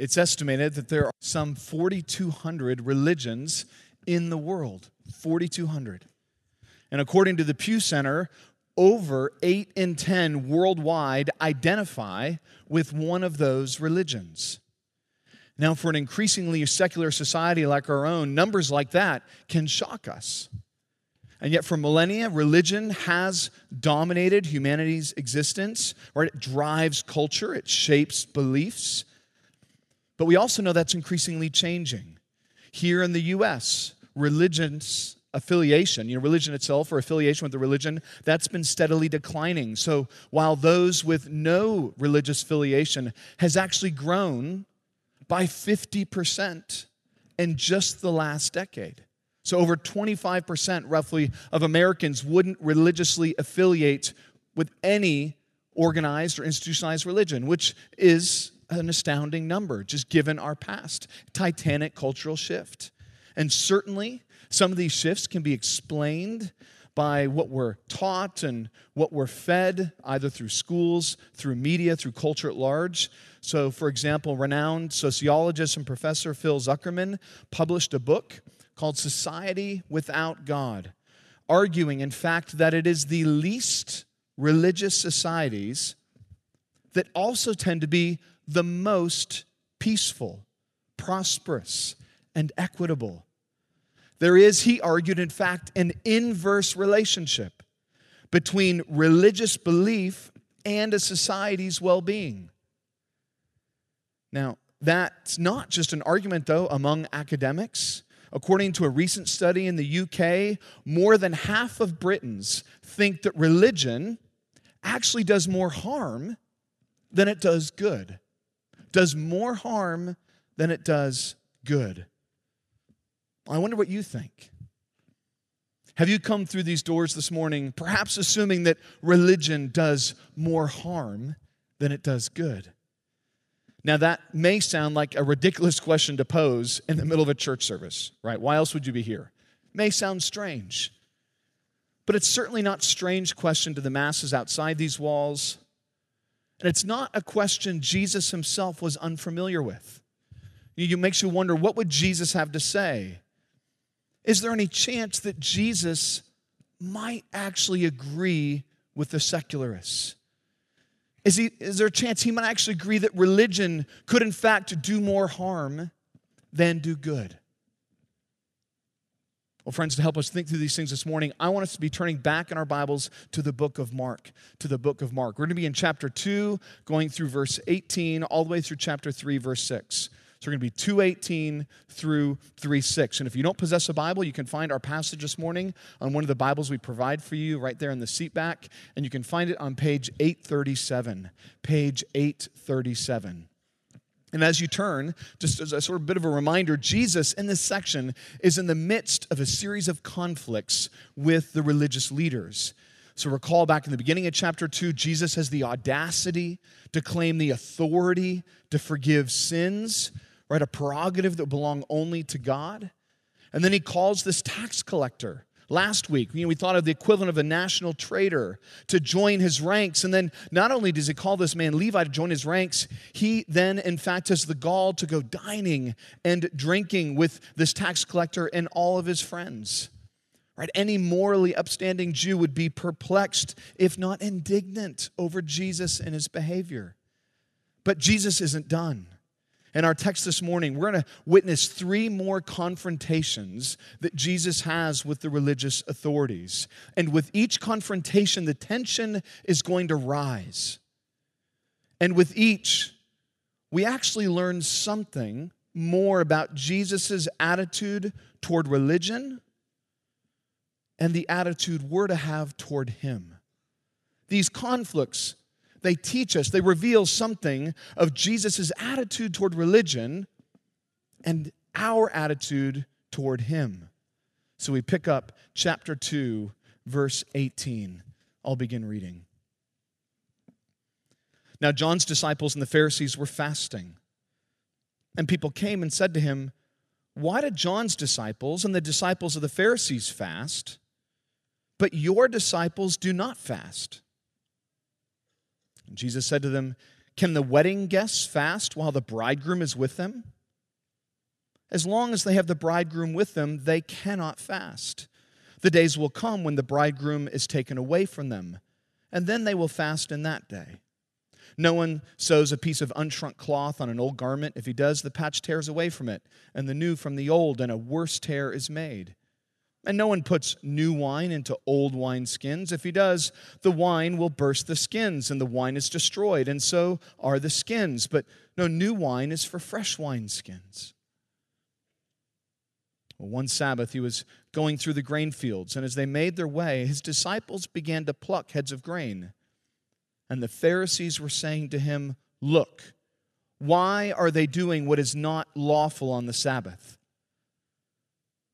It's estimated that there are some 4,200 religions in the world. 4,200. And according to the Pew Center, over 8 in 10 worldwide identify with one of those religions. Now, for an increasingly secular society like our own, numbers like that can shock us. And yet, for millennia, religion has dominated humanity's existence, right? It drives culture, it shapes beliefs. But we also know that's increasingly changing. Here in the US, religion's affiliation, you know, religion itself or affiliation with the religion, that's been steadily declining. So while those with no religious affiliation has actually grown by 50% in just the last decade. So over 25% roughly of Americans wouldn't religiously affiliate with any organized or institutionalized religion, which is an astounding number, just given our past. Titanic cultural shift. And certainly, some of these shifts can be explained by what we're taught and what we're fed, either through schools, through media, through culture at large. So, for example, renowned sociologist and professor Phil Zuckerman published a book called Society Without God, arguing, in fact, that it is the least religious societies that also tend to be the most peaceful, prosperous, and equitable. There is, he argued, in fact, an inverse relationship between religious belief and a society's well being. Now, that's not just an argument, though, among academics. According to a recent study in the UK, more than half of Britons think that religion actually does more harm than it does good does more harm than it does good. I wonder what you think. Have you come through these doors this morning, perhaps assuming that religion does more harm than it does good? Now, that may sound like a ridiculous question to pose in the middle of a church service, right? Why else would you be here? May sound strange. But it's certainly not strange question to the masses outside these walls it's not a question Jesus himself was unfamiliar with. It makes you wonder what would Jesus have to say? Is there any chance that Jesus might actually agree with the secularists? Is, he, is there a chance he might actually agree that religion could, in fact, do more harm than do good? Well, friends, to help us think through these things this morning, I want us to be turning back in our Bibles to the book of Mark. To the book of Mark. We're going to be in chapter 2, going through verse 18, all the way through chapter 3, verse 6. So we're going to be 218 through 36. And if you don't possess a Bible, you can find our passage this morning on one of the Bibles we provide for you right there in the seat back. And you can find it on page 837. Page 837. And as you turn, just as a sort of bit of a reminder, Jesus in this section is in the midst of a series of conflicts with the religious leaders. So recall back in the beginning of chapter 2, Jesus has the audacity to claim the authority to forgive sins, right? A prerogative that belong only to God. And then he calls this tax collector last week. You know, we thought of the equivalent of a national traitor to join his ranks. And then not only does he call this man Levi to join his ranks, he then, in fact, has the gall to go dining and drinking with this tax collector and all of his friends. Right? Any morally upstanding Jew would be perplexed, if not indignant, over Jesus and his behavior. But Jesus isn't done. In our text this morning, we're going to witness three more confrontations that Jesus has with the religious authorities. And with each confrontation, the tension is going to rise. And with each, we actually learn something more about Jesus' attitude toward religion and the attitude we're to have toward him. These conflicts they teach us, they reveal something of Jesus' attitude toward religion and our attitude toward him. So we pick up chapter 2, verse 18. I'll begin reading. Now, John's disciples and the Pharisees were fasting. And people came and said to him, Why did John's disciples and the disciples of the Pharisees fast, but your disciples do not fast? Jesus said to them, Can the wedding guests fast while the bridegroom is with them? As long as they have the bridegroom with them, they cannot fast. The days will come when the bridegroom is taken away from them, and then they will fast in that day. No one sews a piece of unshrunk cloth on an old garment. If he does, the patch tears away from it, and the new from the old, and a worse tear is made. And no one puts new wine into old wineskins. If he does, the wine will burst the skins, and the wine is destroyed, and so are the skins. But no, new wine is for fresh wineskins. Well, one Sabbath, he was going through the grain fields, and as they made their way, his disciples began to pluck heads of grain. And the Pharisees were saying to him, Look, why are they doing what is not lawful on the Sabbath?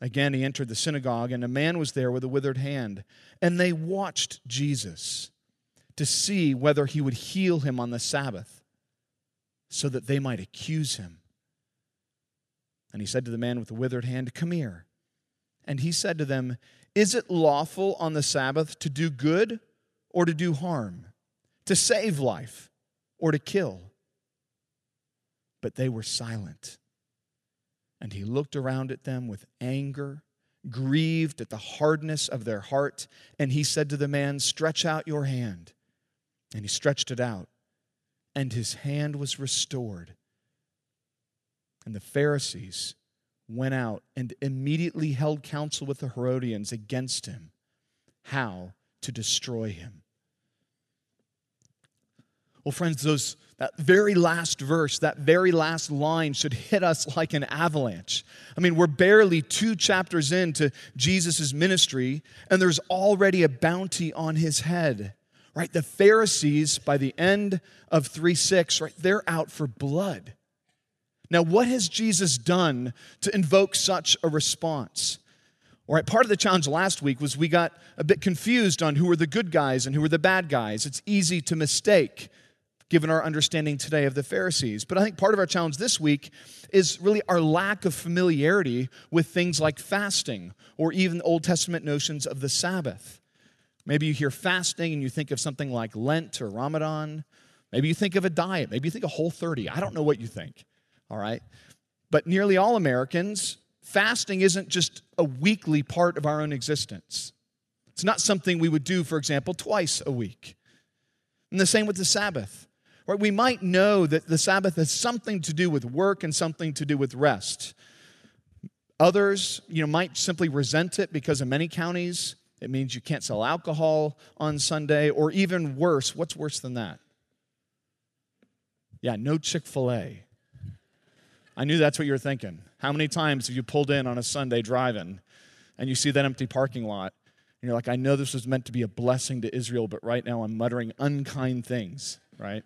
Again, he entered the synagogue, and a man was there with a withered hand. And they watched Jesus to see whether he would heal him on the Sabbath, so that they might accuse him. And he said to the man with the withered hand, Come here. And he said to them, Is it lawful on the Sabbath to do good or to do harm, to save life or to kill? But they were silent. And he looked around at them with anger, grieved at the hardness of their heart. And he said to the man, Stretch out your hand. And he stretched it out, and his hand was restored. And the Pharisees went out and immediately held counsel with the Herodians against him, how to destroy him. Well, friends, those, that very last verse, that very last line should hit us like an avalanche. I mean, we're barely two chapters into Jesus' ministry, and there's already a bounty on his head, right? The Pharisees, by the end of 3 6, right, they're out for blood. Now, what has Jesus done to invoke such a response? All right, part of the challenge last week was we got a bit confused on who were the good guys and who were the bad guys. It's easy to mistake given our understanding today of the Pharisees. But I think part of our challenge this week is really our lack of familiarity with things like fasting or even Old Testament notions of the Sabbath. Maybe you hear fasting and you think of something like Lent or Ramadan. Maybe you think of a diet. Maybe you think of Whole 30. I don't know what you think. All right? But nearly all Americans, fasting isn't just a weekly part of our own existence. It's not something we would do, for example, twice a week. And the same with the Sabbath. Right? We might know that the Sabbath has something to do with work and something to do with rest. Others, you know, might simply resent it because in many counties it means you can't sell alcohol on Sunday, or even worse, what's worse than that? Yeah, no Chick fil A. I knew that's what you were thinking. How many times have you pulled in on a Sunday driving and you see that empty parking lot and you're like, I know this was meant to be a blessing to Israel, but right now I'm muttering unkind things, right?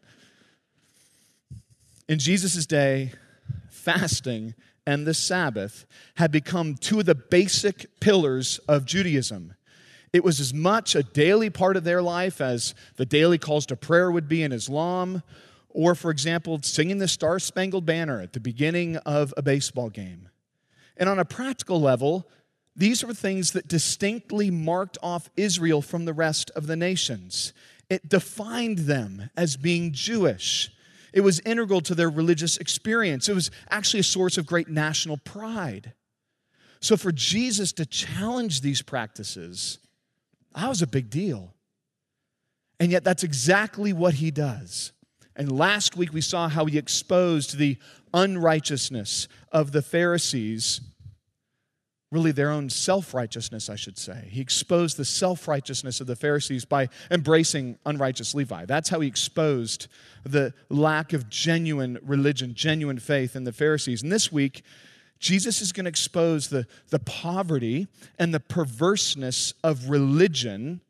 In Jesus' day, fasting and the Sabbath had become two of the basic pillars of Judaism. It was as much a daily part of their life as the daily calls to prayer would be in Islam, or, for example, singing the Star Spangled Banner at the beginning of a baseball game. And on a practical level, these were things that distinctly marked off Israel from the rest of the nations. It defined them as being Jewish. It was integral to their religious experience. It was actually a source of great national pride. So for Jesus to challenge these practices, that was a big deal. And yet, that's exactly what he does. And last week we saw how he exposed the unrighteousness of the Pharisees really their own self righteousness, I should say. He exposed the self righteousness of the Pharisees by embracing unrighteous Levi. That's how he exposed the lack of genuine religion, genuine faith in the Pharisees. And this week, Jesus is going to expose the, the poverty and the perverseness of religion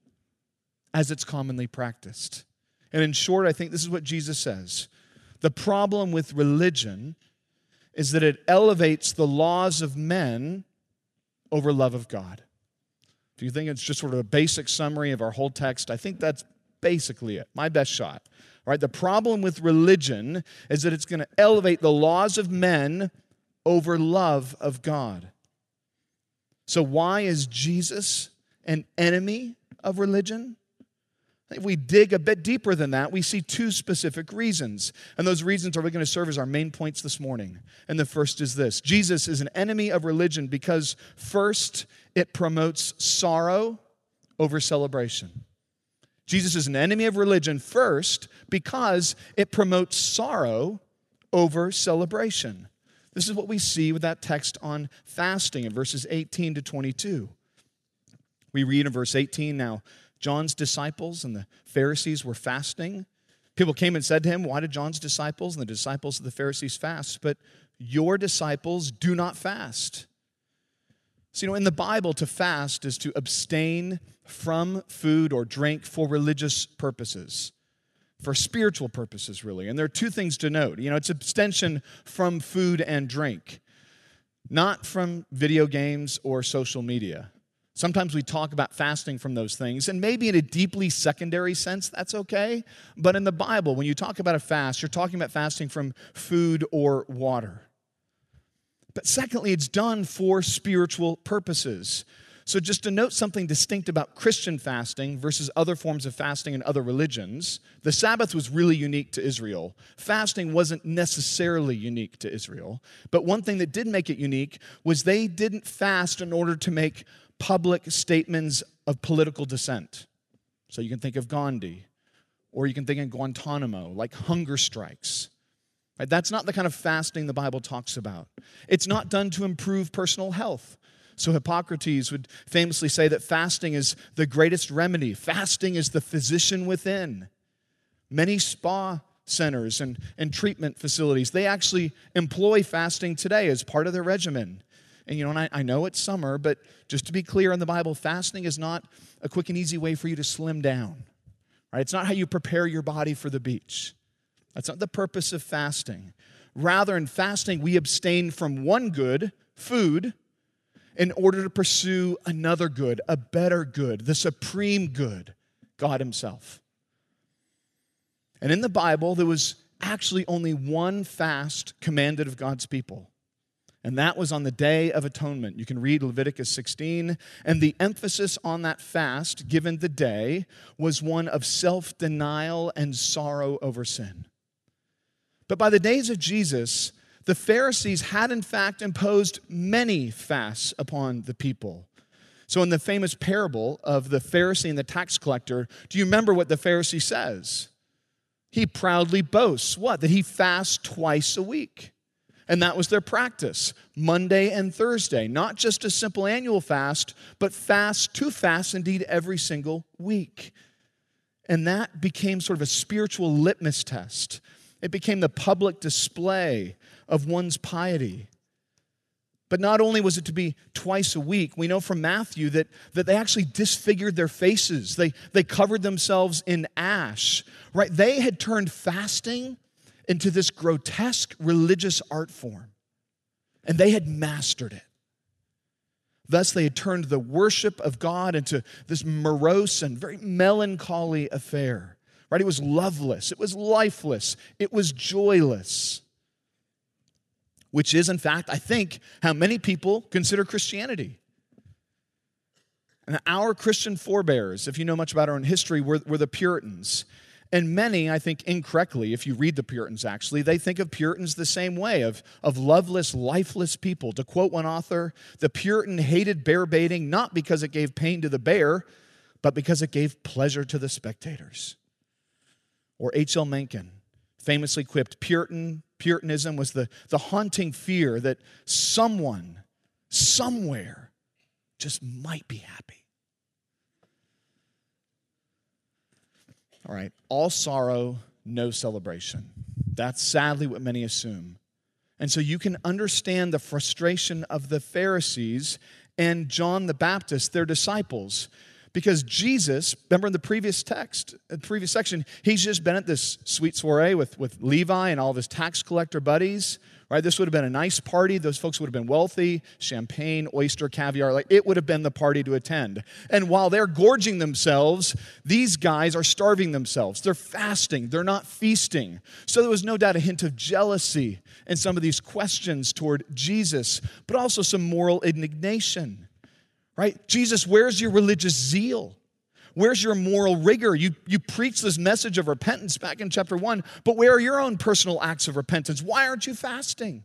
as it's commonly practiced. And in short, I think this is what Jesus says The problem with religion is that it elevates the laws of men over love of God. If you think it's just sort of a basic summary of our whole text, I think that's basically it. My best shot. All right, the problem with religion is that it's going to elevate the laws of men over love of God. So, why is Jesus an enemy of religion? If we dig a bit deeper than that, we see two specific reasons. And those reasons are going to serve as our main points this morning. And the first is this Jesus is an enemy of religion because, first, it promotes sorrow over celebration. Jesus is an enemy of religion, first, because it promotes sorrow over celebration. This is what we see with that text on fasting in verses 18 to 22. We read in verse 18 now, John's disciples and the Pharisees were fasting. People came and said to him, Why did John's disciples and the disciples of the Pharisees fast? But your disciples do not fast. So, you know, in the Bible, to fast is to abstain from food or drink for religious purposes for spiritual purposes, really. And there are two things to note. You know, it's abstention from food and drink, not from video games or social media. Sometimes we talk about fasting from those things, and maybe in a deeply secondary sense, that's okay. But in the Bible, when you talk about a fast, you're talking about fasting from food or water. But secondly, it's done for spiritual purposes. So, just to note something distinct about Christian fasting versus other forms of fasting in other religions, the Sabbath was really unique to Israel. Fasting wasn't necessarily unique to Israel. But one thing that did make it unique was they didn't fast in order to make public statements of political dissent. So, you can think of Gandhi, or you can think of Guantanamo, like hunger strikes. Right? That's not the kind of fasting the Bible talks about. It's not done to improve personal health. So Hippocrates would famously say that fasting is the greatest remedy. Fasting is the physician within. Many spa centers and, and treatment facilities, they actually employ fasting today as part of their regimen. And you know, and I, I know it's summer, but just to be clear in the Bible, fasting is not a quick and easy way for you to slim down. Right? It's not how you prepare your body for the beach. That's not the purpose of fasting. Rather, in fasting, we abstain from one good, food, in order to pursue another good, a better good, the supreme good, God Himself. And in the Bible, there was actually only one fast commanded of God's people. And that was on the Day of Atonement. You can read Leviticus 16. And the emphasis on that fast, given the day, was one of self denial and sorrow over sin. But by the days of Jesus, the Pharisees had in fact imposed many fasts upon the people. So, in the famous parable of the Pharisee and the tax collector, do you remember what the Pharisee says? He proudly boasts what? That he fasts twice a week. And that was their practice Monday and Thursday. Not just a simple annual fast, but fast, two fasts indeed every single week. And that became sort of a spiritual litmus test. It became the public display of one's piety. But not only was it to be twice a week, we know from Matthew that, that they actually disfigured their faces. They, they covered themselves in ash, right? They had turned fasting into this grotesque religious art form, and they had mastered it. Thus, they had turned the worship of God into this morose and very melancholy affair, right? It was loveless, it was lifeless, it was joyless which is, in fact, I think, how many people consider Christianity. And our Christian forebears, if you know much about our own history, were, were the Puritans. And many, I think incorrectly, if you read the Puritans actually, they think of Puritans the same way of, of loveless, lifeless people. To quote one author, the Puritan hated bear baiting not because it gave pain to the bear, but because it gave pleasure to the spectators. Or H.L. Mencken famously quipped Puritan Puritanism was the, the haunting fear that someone, somewhere, just might be happy. All right, all sorrow, no celebration. That's sadly what many assume. And so you can understand the frustration of the Pharisees and John the Baptist, their disciples, Because Jesus, remember in the previous text, the previous section, he's just been at this sweet soiree with, with Levi and all of his tax collector buddies. Right? This would have been a nice party. Those folks would have been wealthy, champagne, oyster, caviar. Like it would have been the party to attend. And while they're gorging themselves, these guys are starving themselves. They're fasting, they're not feasting. So there was no doubt a hint of jealousy in some of these questions toward Jesus, but also some moral indignation. Right? Jesus, where's your religious zeal? Where's your moral rigor? You, you preach this message of repentance back in chapter one, but where are your own personal acts of repentance? Why aren't you fasting?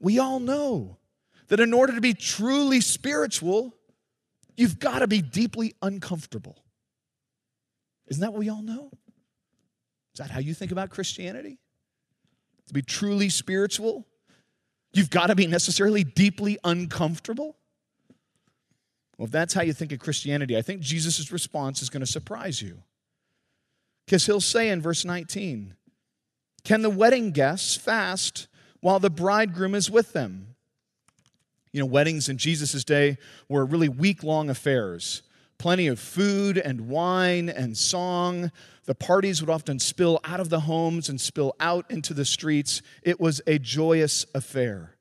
We all know that in order to be truly spiritual, you've got to be deeply uncomfortable. Isn't that what we all know? Is that how you think about Christianity? To be truly spiritual, you've got to be necessarily deeply uncomfortable. Well, if that's how you think of Christianity, I think Jesus' response is going to surprise you. Because he'll say in verse 19, Can the wedding guests fast while the bridegroom is with them? You know, weddings in Jesus' day were really week long affairs. Plenty of food and wine and song. The parties would often spill out of the homes and spill out into the streets. It was a joyous affair.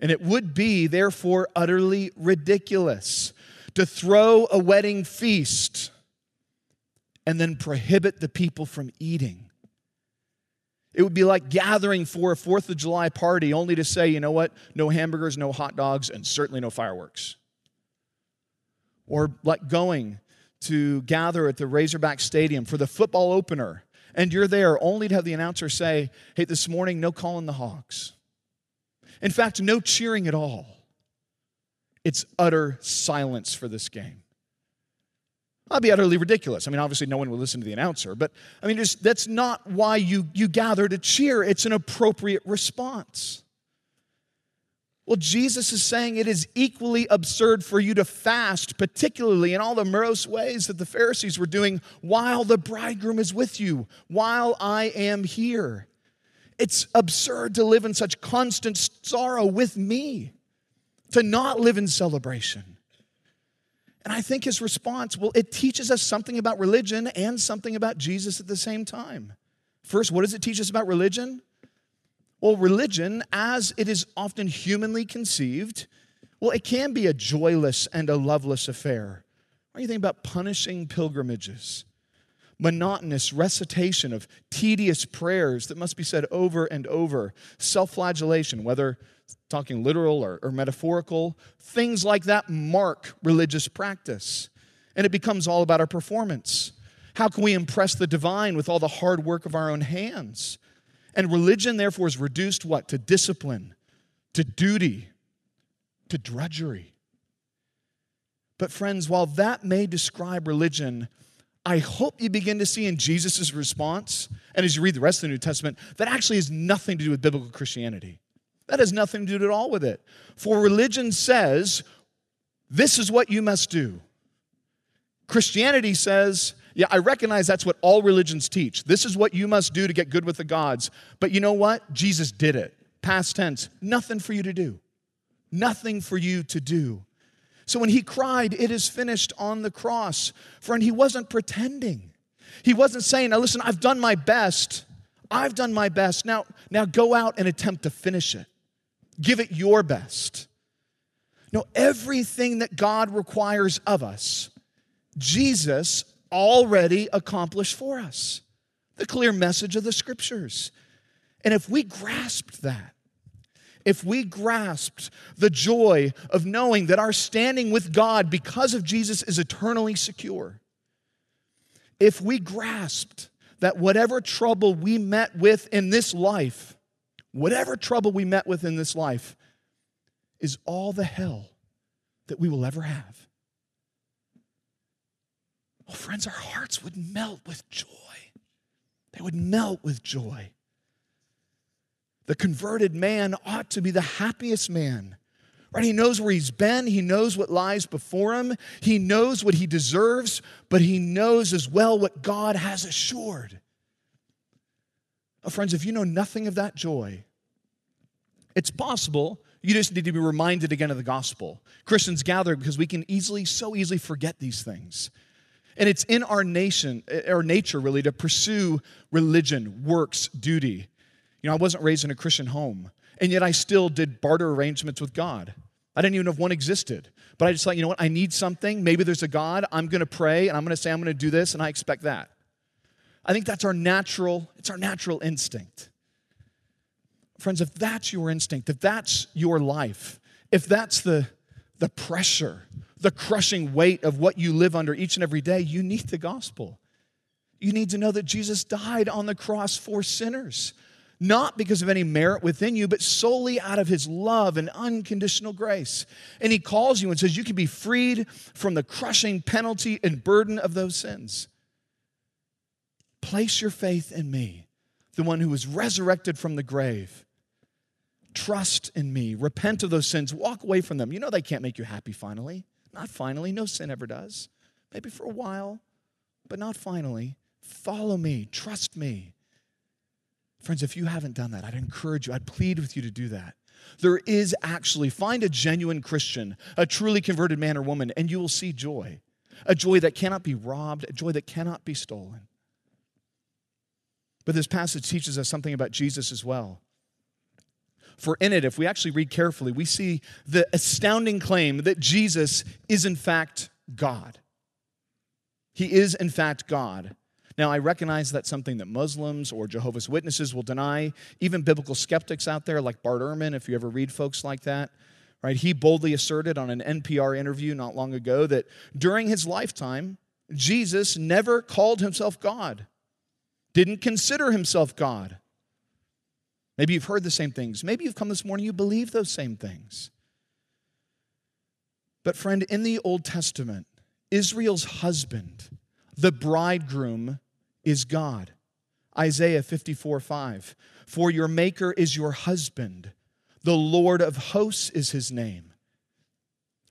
And it would be, therefore, utterly ridiculous to throw a wedding feast and then prohibit the people from eating. It would be like gathering for a Fourth of July party only to say, you know what, no hamburgers, no hot dogs, and certainly no fireworks. Or like going to gather at the Razorback Stadium for the football opener, and you're there only to have the announcer say, hey, this morning, no calling the Hogs. In fact, no cheering at all it's utter silence for this game. I'd be utterly ridiculous. I mean, obviously, no one would listen to the announcer, but I mean, that's not why you, you gather to cheer. It's an appropriate response. Well, Jesus is saying it is equally absurd for you to fast, particularly in all the morose ways that the Pharisees were doing while the bridegroom is with you, while I am here. It's absurd to live in such constant sorrow with me to not live in celebration. And I think his response, well, it teaches us something about religion and something about Jesus at the same time. First, what does it teach us about religion? Well, religion, as it is often humanly conceived, well, it can be a joyless and a loveless affair. What do you think about punishing pilgrimages? Monotonous recitation of tedious prayers that must be said over and over, self flagellation, whether talking literal or, or metaphorical, things like that mark religious practice. And it becomes all about our performance. How can we impress the divine with all the hard work of our own hands? And religion, therefore, is reduced what? To discipline, to duty, to drudgery. But, friends, while that may describe religion, I hope you begin to see in Jesus' response, and as you read the rest of the New Testament, that actually has nothing to do with biblical Christianity. That has nothing to do at all with it. For religion says, this is what you must do. Christianity says, yeah, I recognize that's what all religions teach. This is what you must do to get good with the gods. But you know what? Jesus did it. Past tense, nothing for you to do. Nothing for you to do. So when he cried, It is finished on the cross, friend, he wasn't pretending. He wasn't saying, Now listen, I've done my best. I've done my best. Now, now go out and attempt to finish it. Give it your best. No, everything that God requires of us, Jesus already accomplished for us. The clear message of the scriptures. And if we grasped that, if we grasped the joy of knowing that our standing with God because of Jesus is eternally secure, if we grasped that whatever trouble we met with in this life whatever trouble we met with in this life is all the hell that we will ever have. Well, friends, our hearts would melt with joy. They would melt with joy. The converted man ought to be the happiest man. Right? He knows where he's been, he knows what lies before him, he knows what he deserves, but he knows as well what God has assured. Oh, friends, if you know nothing of that joy, It's possible. You just need to be reminded again of the gospel. Christians gather because we can easily, so easily forget these things. And it's in our nation, our nature really, to pursue religion, works, duty. You know, I wasn't raised in a Christian home, and yet I still did barter arrangements with God. I didn't even know if one existed. But I just thought, you know what, I need something. Maybe there's a God. I'm going to pray, and I'm going to say, I'm going to do this, and I expect that. I think that's our natural, it's our natural instinct. Friends, if that's your instinct, if that's your life, if that's the, the pressure, the crushing weight of what you live under each and every day, you need the gospel. You need to know that Jesus died on the cross for sinners, not because of any merit within you, but solely out of his love and unconditional grace. And he calls you and says, You can be freed from the crushing penalty and burden of those sins. Place your faith in me, the one who was resurrected from the grave Trust in me. Repent of those sins. Walk away from them. You know they can't make you happy finally. Not finally. No sin ever does. Maybe for a while, but not finally. Follow me. Trust me. Friends, if you haven't done that, I'd encourage you, I'd plead with you to do that. There is actually, find a genuine Christian, a truly converted man or woman, and you will see joy. A joy that cannot be robbed, a joy that cannot be stolen. But this passage teaches us something about Jesus as well. For in it, if we actually read carefully, we see the astounding claim that Jesus is in fact God. He is in fact God. Now, I recognize that's something that Muslims or Jehovah's Witnesses will deny. Even biblical skeptics out there, like Bart Ehrman, if you ever read folks like that, right? He boldly asserted on an NPR interview not long ago that during his lifetime, Jesus never called himself God, didn't consider himself God. Maybe you've heard the same things. Maybe you've come this morning, you believe those same things. But, friend, in the Old Testament, Israel's husband, the bridegroom, is God. Isaiah 54 5. For your maker is your husband, the Lord of hosts is his name.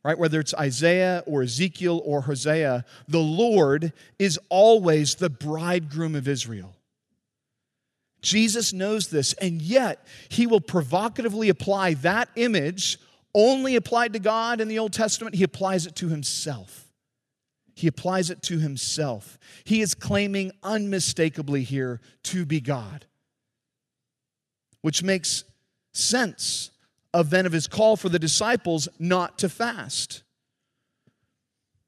Right? Whether it's Isaiah or Ezekiel or Hosea, the Lord is always the bridegroom of Israel. Jesus knows this, and yet he will provocatively apply that image, only applied to God in the Old Testament, he applies it to himself. He applies it to himself. He is claiming unmistakably here to be God, which makes sense of then of his call for the disciples not to fast.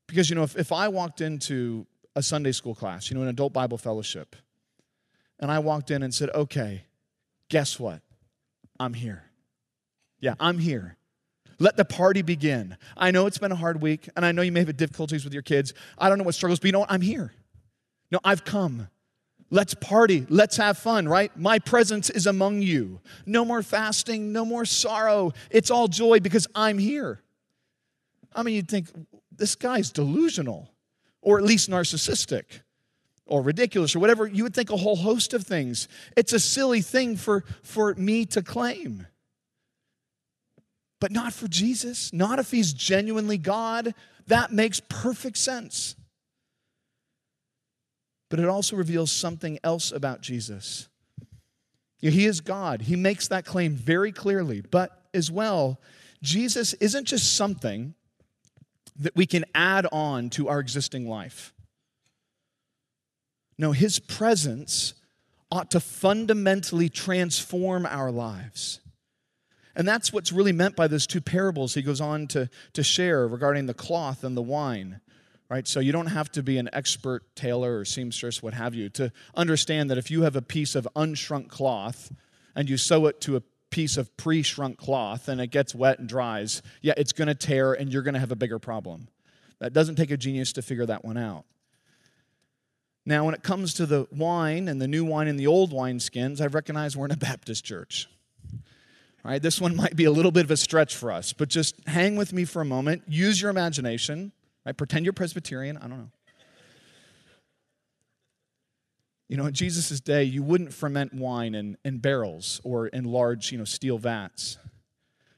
Because, you know, if, if I walked into a Sunday school class, you know, an adult Bible fellowship, and I walked in and said, okay, guess what? I'm here. Yeah, I'm here. Let the party begin. I know it's been a hard week, and I know you may have difficulties with your kids. I don't know what struggles, but you know what? I'm here. No, I've come. Let's party. Let's have fun, right? My presence is among you. No more fasting, no more sorrow. It's all joy because I'm here. I mean, you'd think this guy's delusional or at least narcissistic or ridiculous or whatever, you would think a whole host of things. It's a silly thing for, for me to claim. But not for Jesus, not if he's genuinely God. That makes perfect sense. But it also reveals something else about Jesus. He is God. He makes that claim very clearly. But as well, Jesus isn't just something that we can add on to our existing life. No, his presence ought to fundamentally transform our lives. And that's what's really meant by those two parables he goes on to, to share regarding the cloth and the wine. Right? So you don't have to be an expert tailor or seamstress, what have you, to understand that if you have a piece of unshrunk cloth and you sew it to a piece of pre shrunk cloth and it gets wet and dries, yeah, it's going to tear and you're going to have a bigger problem. That doesn't take a genius to figure that one out. Now, when it comes to the wine and the new wine and the old wine skins, I recognize we're in a Baptist church. Right, this one might be a little bit of a stretch for us, but just hang with me for a moment. Use your imagination. Right? Pretend you're Presbyterian. I don't know. You know, in Jesus' day, you wouldn't ferment wine in, in barrels or in large, you know, steel vats.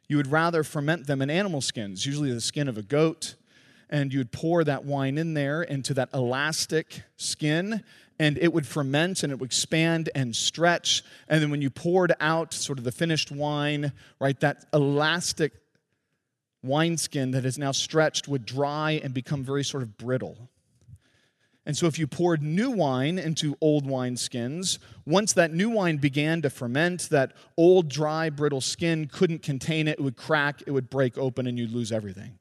You would rather ferment them in animal skins, usually the skin of a goat and you'd pour that wine in there into that elastic skin, and it would ferment and it would expand and stretch. And then when you poured out sort of the finished wine, right, that elastic wineskin that is now stretched would dry and become very sort of brittle. And so, if you poured new wine into old wineskins, once that new wine began to ferment, that old, dry, brittle skin couldn't contain it. It would crack, it would break open, and you'd lose everything.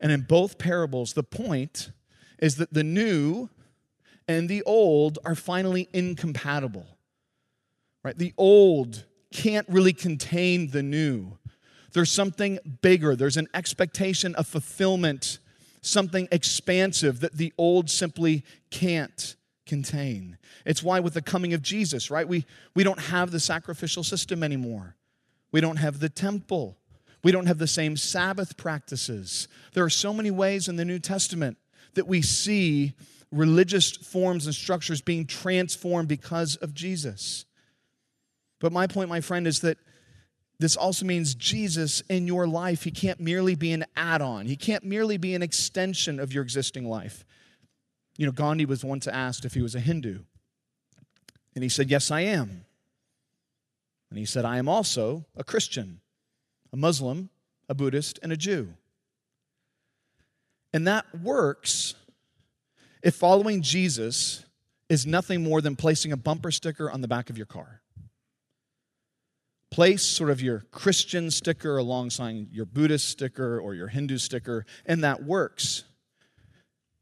And in both parables, the point is that the new and the old are finally incompatible. Right? The old can't really contain the new. There's something bigger, there's an expectation of fulfillment something expansive that the old simply can't contain. It's why, with the coming of Jesus, right, we, we don't have the sacrificial system anymore. We don't have the temple. We don't have the same Sabbath practices. There are so many ways in the New Testament that we see religious forms and structures being transformed because of Jesus. But my point, my friend, is that this also means Jesus in your life, he can't merely be an add on, he can't merely be an extension of your existing life. You know, Gandhi was once asked if he was a Hindu. And he said, Yes, I am. And he said, I am also a Christian, a Muslim, a Buddhist, and a Jew. And that works if following Jesus is nothing more than placing a bumper sticker on the back of your car place sort of your Christian sticker alongside your Buddhist sticker or your Hindu sticker, and that works.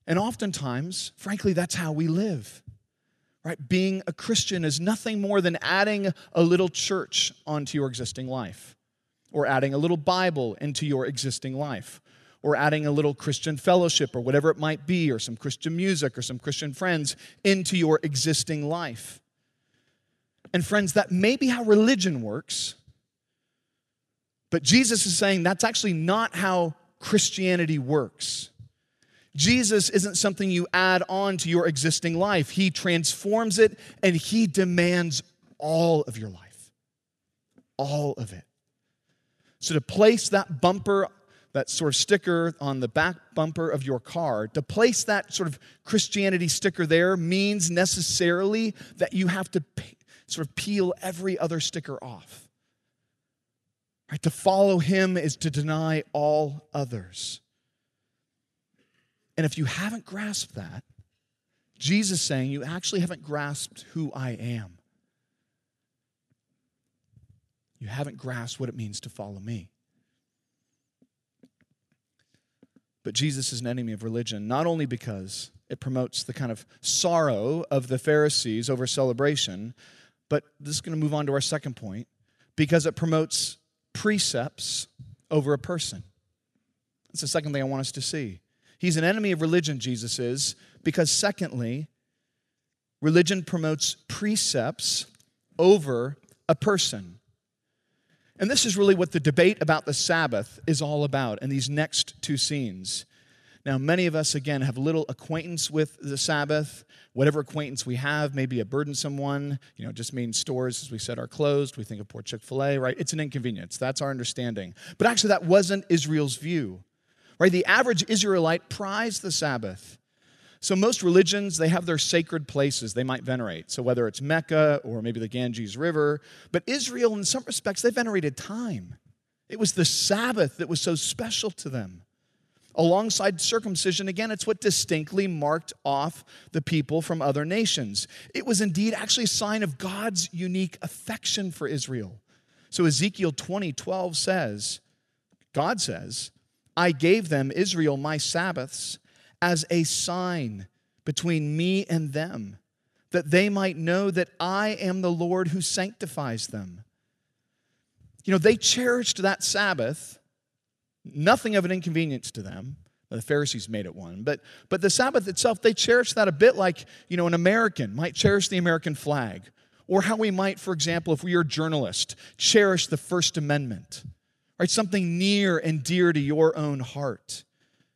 And oftentimes, frankly, that's how we live. Right? Being a Christian is nothing more than adding a little church onto your existing life, or adding a little Bible into your existing life, or adding a little Christian fellowship, or whatever it might be, or some Christian music, or some Christian friends into your existing life. And friends, that may be how religion works, but Jesus is saying that's actually not how Christianity works. Jesus isn't something you add on to your existing life. He transforms it and he demands all of your life. All of it. So to place that bumper, that sort of sticker on the back bumper of your car, to place that sort of Christianity sticker there means necessarily that you have to sort of peel every other sticker off. Right? To follow him is to deny all others. And if you haven't grasped that, Jesus saying you actually haven't grasped who I am. You haven't grasped what it means to follow me. But Jesus is an enemy of religion, not only because it promotes the kind of sorrow of the Pharisees over celebration, but this is going to move on to our second point because it promotes precepts over a person. That's the second thing I want us to see. He's an enemy of religion, Jesus is, because secondly, religion promotes precepts over a person. And this is really what the debate about the Sabbath is all about in these next two scenes. Now, many of us, again, have little acquaintance with the Sabbath. Whatever acquaintance we have may be a burdensome one. You know, just means stores, as we said, are closed. We think of poor Chick fil A, right? It's an inconvenience. That's our understanding. But actually, that wasn't Israel's view, right? The average Israelite prized the Sabbath. So, most religions, they have their sacred places they might venerate. So, whether it's Mecca or maybe the Ganges River, but Israel, in some respects, they venerated time. It was the Sabbath that was so special to them. Alongside circumcision, again, it's what distinctly marked off the people from other nations. It was indeed actually a sign of God's unique affection for Israel. So Ezekiel 20 12 says, God says, I gave them, Israel, my Sabbaths as a sign between me and them, that they might know that I am the Lord who sanctifies them. You know, they cherished that Sabbath Nothing of an inconvenience to them. The Pharisees made it one. But, but the Sabbath itself, they cherished that a bit like, you know, an American might cherish the American flag. Or how we might, for example, if we are a journalist, cherish the First Amendment. Right? Something near and dear to your own heart.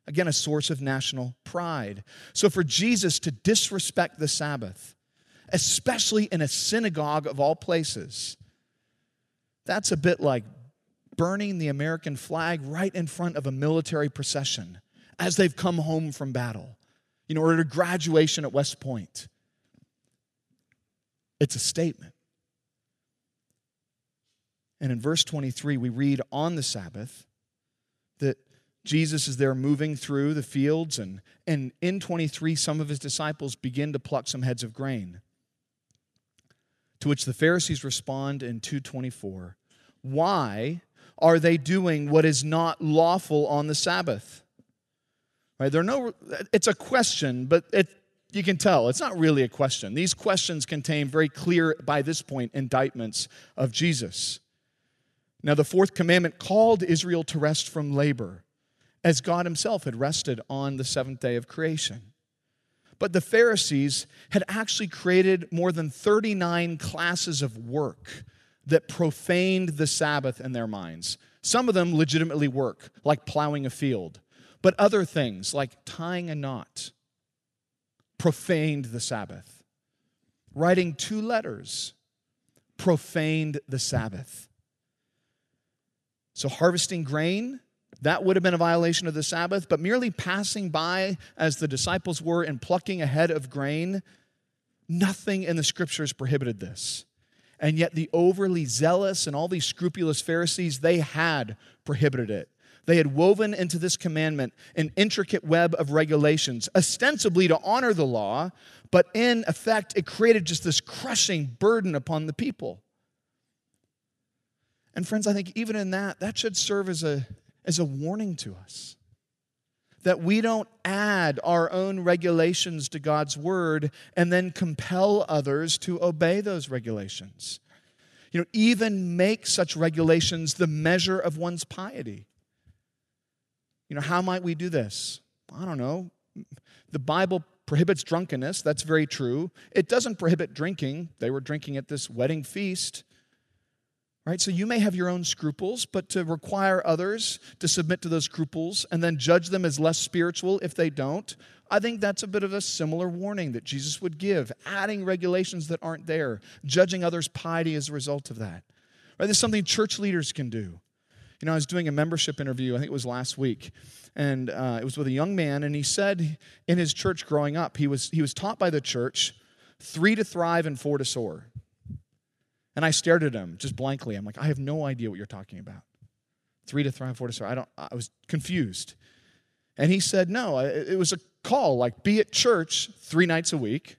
Again, a source of national pride. So for Jesus to disrespect the Sabbath, especially in a synagogue of all places, that's a bit like burning the American flag right in front of a military procession as they've come home from battle, you know, or at a graduation at West Point. it's a statement. And in verse 23, we read on the Sabbath that Jesus is there moving through the fields, and, and in 23, some of his disciples begin to pluck some heads of grain. To which the Pharisees respond in 224 Why are they doing what is not lawful on the Sabbath? Right? There no, it's a question, but it, you can tell it's not really a question. These questions contain very clear, by this point, indictments of Jesus. Now, the fourth commandment called Israel to rest from labor, as God Himself had rested on the seventh day of creation. But the Pharisees had actually created more than 39 classes of work that profaned the Sabbath in their minds. Some of them legitimately work, like plowing a field, but other things, like tying a knot, profaned the Sabbath. Writing two letters profaned the Sabbath. So, harvesting grain, that would have been a violation of the Sabbath, but merely passing by as the disciples were and plucking a head of grain, nothing in the scriptures prohibited this. And yet, the overly zealous and all these scrupulous Pharisees, they had prohibited it. They had woven into this commandment an intricate web of regulations, ostensibly to honor the law, but in effect, it created just this crushing burden upon the people. And friends, I think even in that, that should serve as a, as a warning to us that we don't add our own regulations to God's word and then compel others to obey those regulations. You know, even make such regulations the measure of one's piety. You know, how might we do this? I don't know. The Bible prohibits drunkenness. That's very true. It doesn't prohibit drinking. They were drinking at this wedding feast. Right? So you may have your own scruples, but to require others to submit to those scruples and then judge them as less spiritual if they don't, I think that's a bit of a similar warning that Jesus would give, adding regulations that aren't there, judging others' piety as a result of that. Right? This is something church leaders can do. You know, I was doing a membership interview, I think it was last week, and uh, it was with a young man, and he said in his church growing up, he was, he was taught by the church three to thrive and four to soar. And I stared at him just blankly. I'm like, I have no idea what you're talking about. Three to thrive, four to soar. I don't. I was confused. And he said, no. It was a call, like be at church three nights a week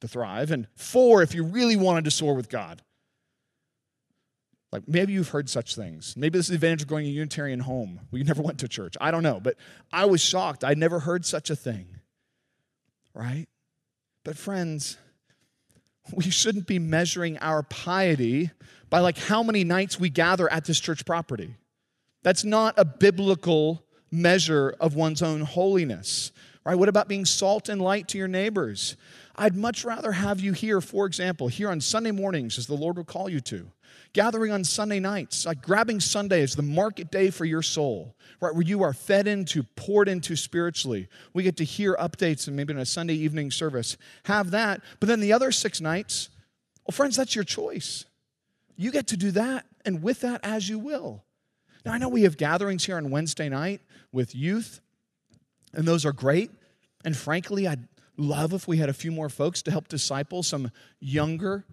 to thrive, and four if you really wanted to soar with God. Like maybe you've heard such things. Maybe this is the advantage of going to a Unitarian home. You never went to church. I don't know, but I was shocked. I'd never heard such a thing. Right? But friends, we shouldn't be measuring our piety by like how many nights we gather at this church property. That's not a biblical measure of one's own holiness. Right? What about being salt and light to your neighbors? I'd much rather have you here, for example, here on Sunday mornings, as the Lord will call you to, gathering on Sunday nights, like grabbing Sunday as the market day for your soul, right, where you are fed into, poured into spiritually. We get to hear updates and maybe in a Sunday evening service. Have that. But then the other six nights, well, friends, that's your choice. You get to do that and with that as you will. Now, I know we have gatherings here on Wednesday night with youth, and those are great. And frankly, I'd love if we had a few more folks to help disciple some younger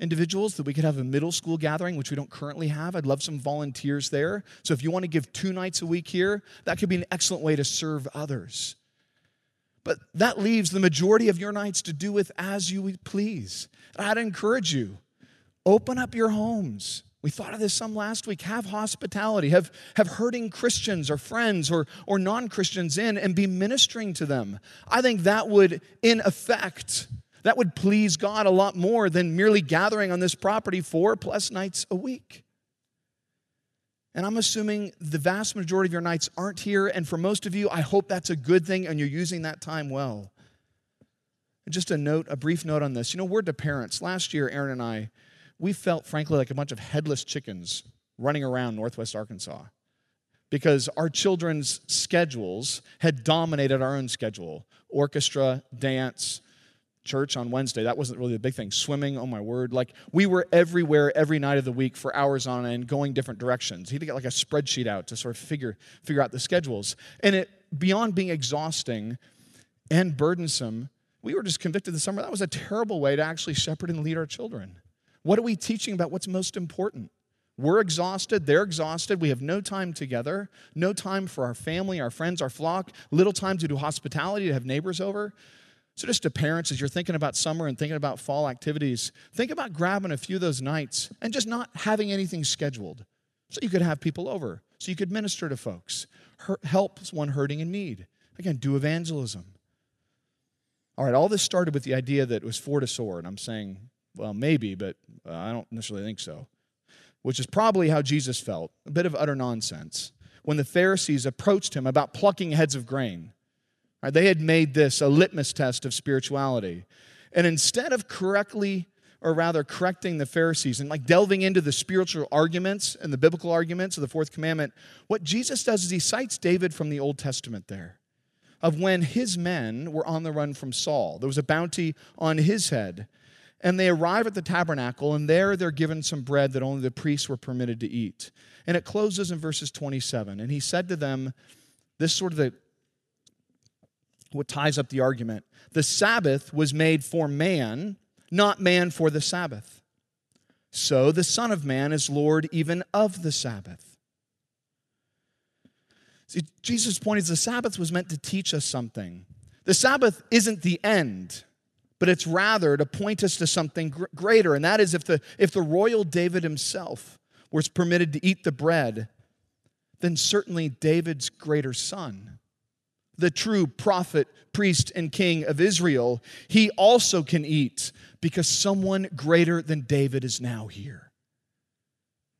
individuals that we could have a middle school gathering, which we don't currently have. I'd love some volunteers there. So if you want to give two nights a week here, that could be an excellent way to serve others. But that leaves the majority of your nights to do with as you please. I'd encourage you open up your homes. We thought of this some last week. Have hospitality. Have, have hurting Christians or friends or, or non Christians in and be ministering to them. I think that would, in effect, that would please God a lot more than merely gathering on this property four plus nights a week. And I'm assuming the vast majority of your nights aren't here. And for most of you, I hope that's a good thing and you're using that time well. And just a note, a brief note on this. You know, word to parents. Last year, Aaron and I, we felt frankly like a bunch of headless chickens running around Northwest Arkansas because our children's schedules had dominated our own schedule orchestra, dance, church on Wednesday. That wasn't really the big thing. Swimming, oh my word. Like we were everywhere every night of the week for hours on end, going different directions. He had to get like a spreadsheet out to sort of figure, figure out the schedules. And it beyond being exhausting and burdensome, we were just convicted this summer that was a terrible way to actually shepherd and lead our children. What are we teaching about what's most important? We're exhausted, they're exhausted, we have no time together, no time for our family, our friends, our flock, little time to do hospitality, to have neighbors over. So, just to parents, as you're thinking about summer and thinking about fall activities, think about grabbing a few of those nights and just not having anything scheduled so you could have people over, so you could minister to folks, help one hurting in need. Again, do evangelism. All right, all this started with the idea that it was four to soar, and I'm saying, well, maybe, but uh, I don't necessarily think so, which is probably how Jesus felt a bit of utter nonsense when the Pharisees approached him about plucking heads of grain. Right, they had made this a litmus test of spirituality. And instead of correctly, or rather correcting the Pharisees and like delving into the spiritual arguments and the biblical arguments of the fourth commandment, what Jesus does is he cites David from the Old Testament there of when his men were on the run from Saul. There was a bounty on his head. And they arrive at the tabernacle, and there they're given some bread that only the priests were permitted to eat. And it closes in verses 27. And he said to them, this sort of the what ties up the argument. The Sabbath was made for man, not man for the Sabbath. So the Son of Man is Lord even of the Sabbath. See, Jesus' point is the Sabbath was meant to teach us something. The Sabbath isn't the end, but it's rather to point us to something gr- greater. And that is if the, if the royal David himself was permitted to eat the bread, then certainly David's greater son the true prophet, priest, and king of Israel, he also can eat because someone greater than David is now here.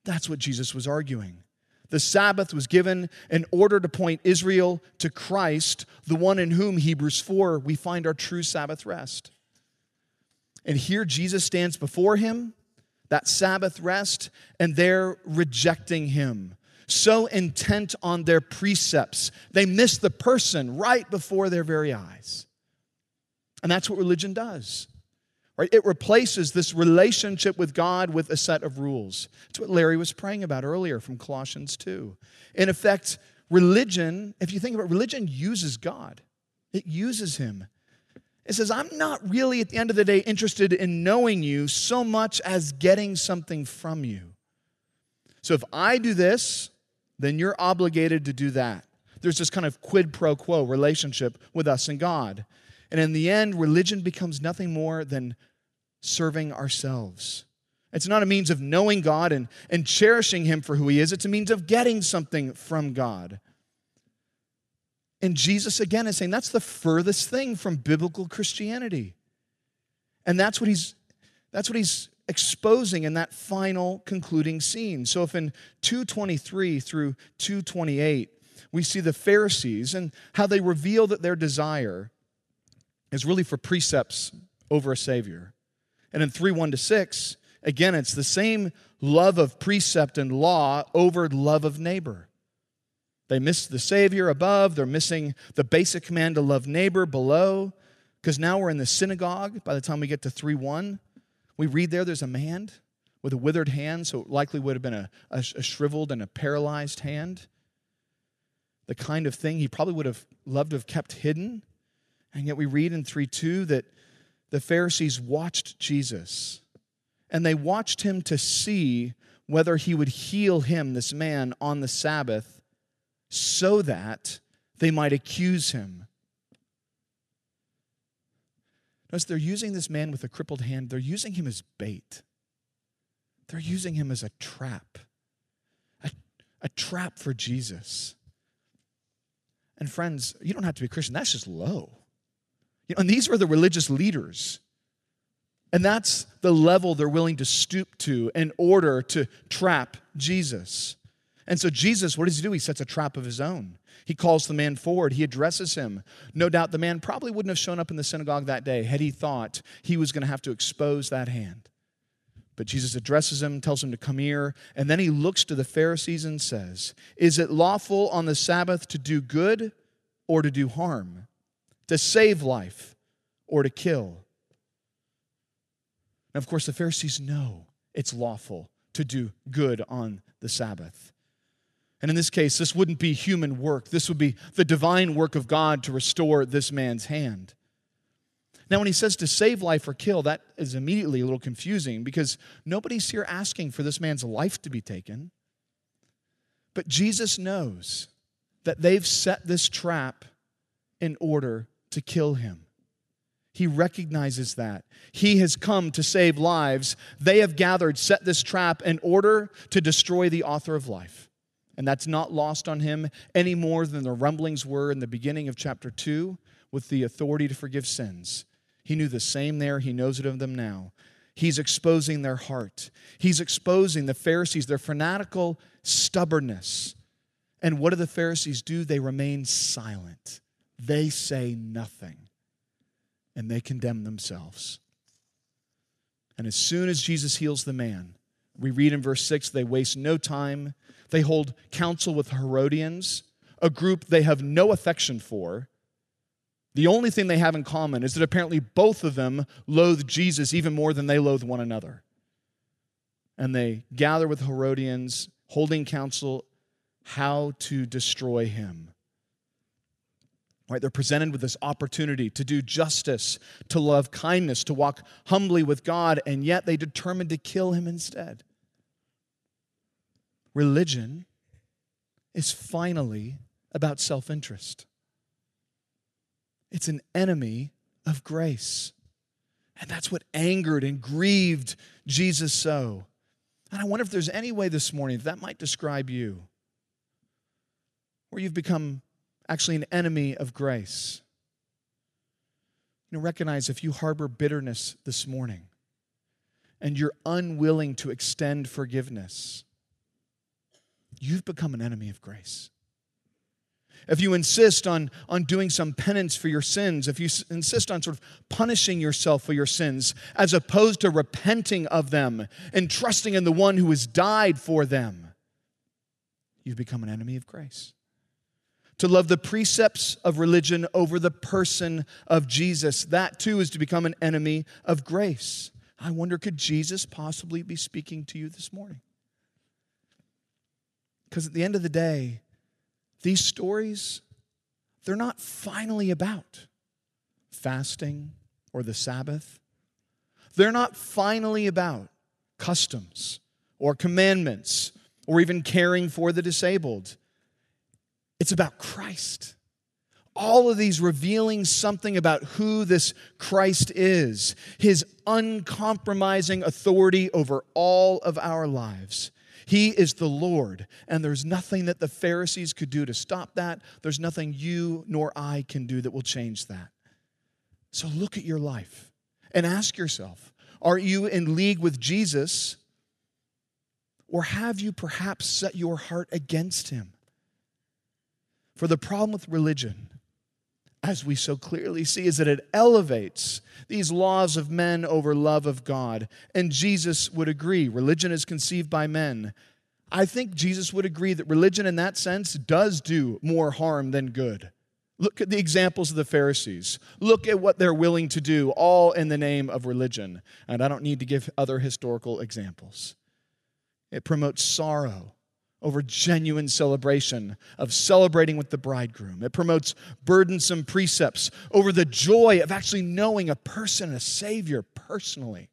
That's what Jesus was arguing. The Sabbath was given in order to point Israel to Christ, the one in whom, Hebrews 4, we find our true Sabbath rest. And here Jesus stands before him, that Sabbath rest, and they're rejecting him so intent on their precepts, they miss the person right before their very eyes. And that's what religion does. Right? It replaces this relationship with God with a set of rules. It's what Larry was praying about earlier from Colossians 2. In effect, religion, if you think about it, religion uses God. It uses him. It says, I'm not really at the end of the day interested in knowing you so much as getting something from you. So if I do this, then you're obligated to do that. There's this kind of quid pro quo relationship with us and God. And in the end, religion becomes nothing more than serving ourselves. It's not a means of knowing God and, and cherishing Him for who He is, it's a means of getting something from God. And Jesus, again, is saying that's the furthest thing from biblical Christianity. And that's what He's, that's what he's exposing in that final concluding scene. So if in 223 through 228, we see the Pharisees and how they reveal that their desire is really for precepts over a Savior. And in 3 1 to 6, again, it's the same love of precept and law over love of neighbor. They miss the Savior above, they're missing the basic command to love neighbor below, because now we're in the synagogue by the time we get to 3 1. We read there there's a man with a withered hand, so it likely would have been a, a, a shriveled and a paralyzed hand. The kind of thing he probably would have loved to have kept hidden. And yet we read in 3 2 that the Pharisees watched Jesus and they watched him to see whether he would heal him, this man, on the Sabbath, so that they might accuse him. Notice they're using this man with a crippled hand, they're using him as bait. They're using him as a trap, a, a trap for Jesus. And friends, you don't have to be a Christian, that's just low. You know, and these were the religious leaders. And that's the level they're willing to stoop to in order to trap Jesus. And so, Jesus, what does he do? He sets a trap of his own. He calls the man forward. He addresses him. No doubt the man probably wouldn't have shown up in the synagogue that day had he thought he was going to have to expose that hand. But Jesus addresses him, tells him to come here, and then he looks to the Pharisees and says, Is it lawful on the Sabbath to do good or to do harm? To save life or to kill? And of course, the Pharisees know it's lawful to do good on the Sabbath. And in this case, this wouldn't be human work. This would be the divine work of God to restore this man's hand. Now, when he says to save life or kill, that is immediately a little confusing because nobody's here asking for this man's life to be taken. But Jesus knows that they've set this trap in order to kill him. He recognizes that. He has come to save lives. They have gathered, set this trap in order to destroy the author of life. And that's not lost on him any more than the rumblings were in the beginning of chapter 2 with the authority to forgive sins. He knew the same there, he knows it of them now. He's exposing their heart. He's exposing the Pharisees, their fanatical stubbornness. And what do the Pharisees do? They remain silent. They say nothing. And they condemn themselves. And as soon as Jesus heals the man, we read in verse 6 they waste no time. They hold counsel with Herodians, a group they have no affection for, the only thing they have in common is that apparently both of them loathe Jesus even more than they loathe one another. And they gather with Herodians, holding counsel how to destroy him. Right, they're presented with this opportunity to do justice, to love kindness, to walk humbly with God, and yet they determined to kill him instead. Religion is finally about self interest. It's an enemy of grace. And that's what angered and grieved Jesus so. And I wonder if there's any way this morning that, that might describe you, where you've become actually an enemy of grace. You know, recognize if you harbor bitterness this morning and you're unwilling to extend forgiveness, you've become an enemy of grace if you insist on, on doing some penance for your sins, if you s- insist on sort of punishing yourself for your sins, as opposed to repenting of them and trusting in the one who has died for them, you've become an enemy of grace. To love the precepts of religion over the person of Jesus, that too is to become an enemy of grace. I wonder, could Jesus possibly be speaking to you this morning? Because at the end of the day, these stories, they're not finally about fasting or the Sabbath. They're not finally about customs or commandments or even caring for the disabled. It's about Christ. All of these revealing something about who this Christ is, his uncompromising authority over all of our lives. He is the Lord, and there's nothing that the Pharisees could do to stop that. There's nothing you nor I can do that will change that. So look at your life and ask yourself are you in league with Jesus, or have you perhaps set your heart against him? For the problem with religion, as we so clearly see, is that it elevates these laws of men over love of God. And Jesus would agree religion is conceived by men. I think Jesus would agree that religion, in that sense, does do more harm than good. Look at the examples of the Pharisees. Look at what they're willing to do, all in the name of religion. And I don't need to give other historical examples. It promotes sorrow over genuine celebration of celebrating with the bridegroom. It promotes burdensome precepts over the joy of actually knowing a person, a Savior personally.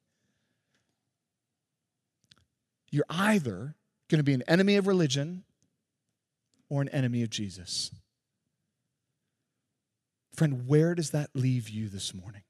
You're either going to be an enemy of religion or an enemy of Jesus. Friend, where does that leave you this morning?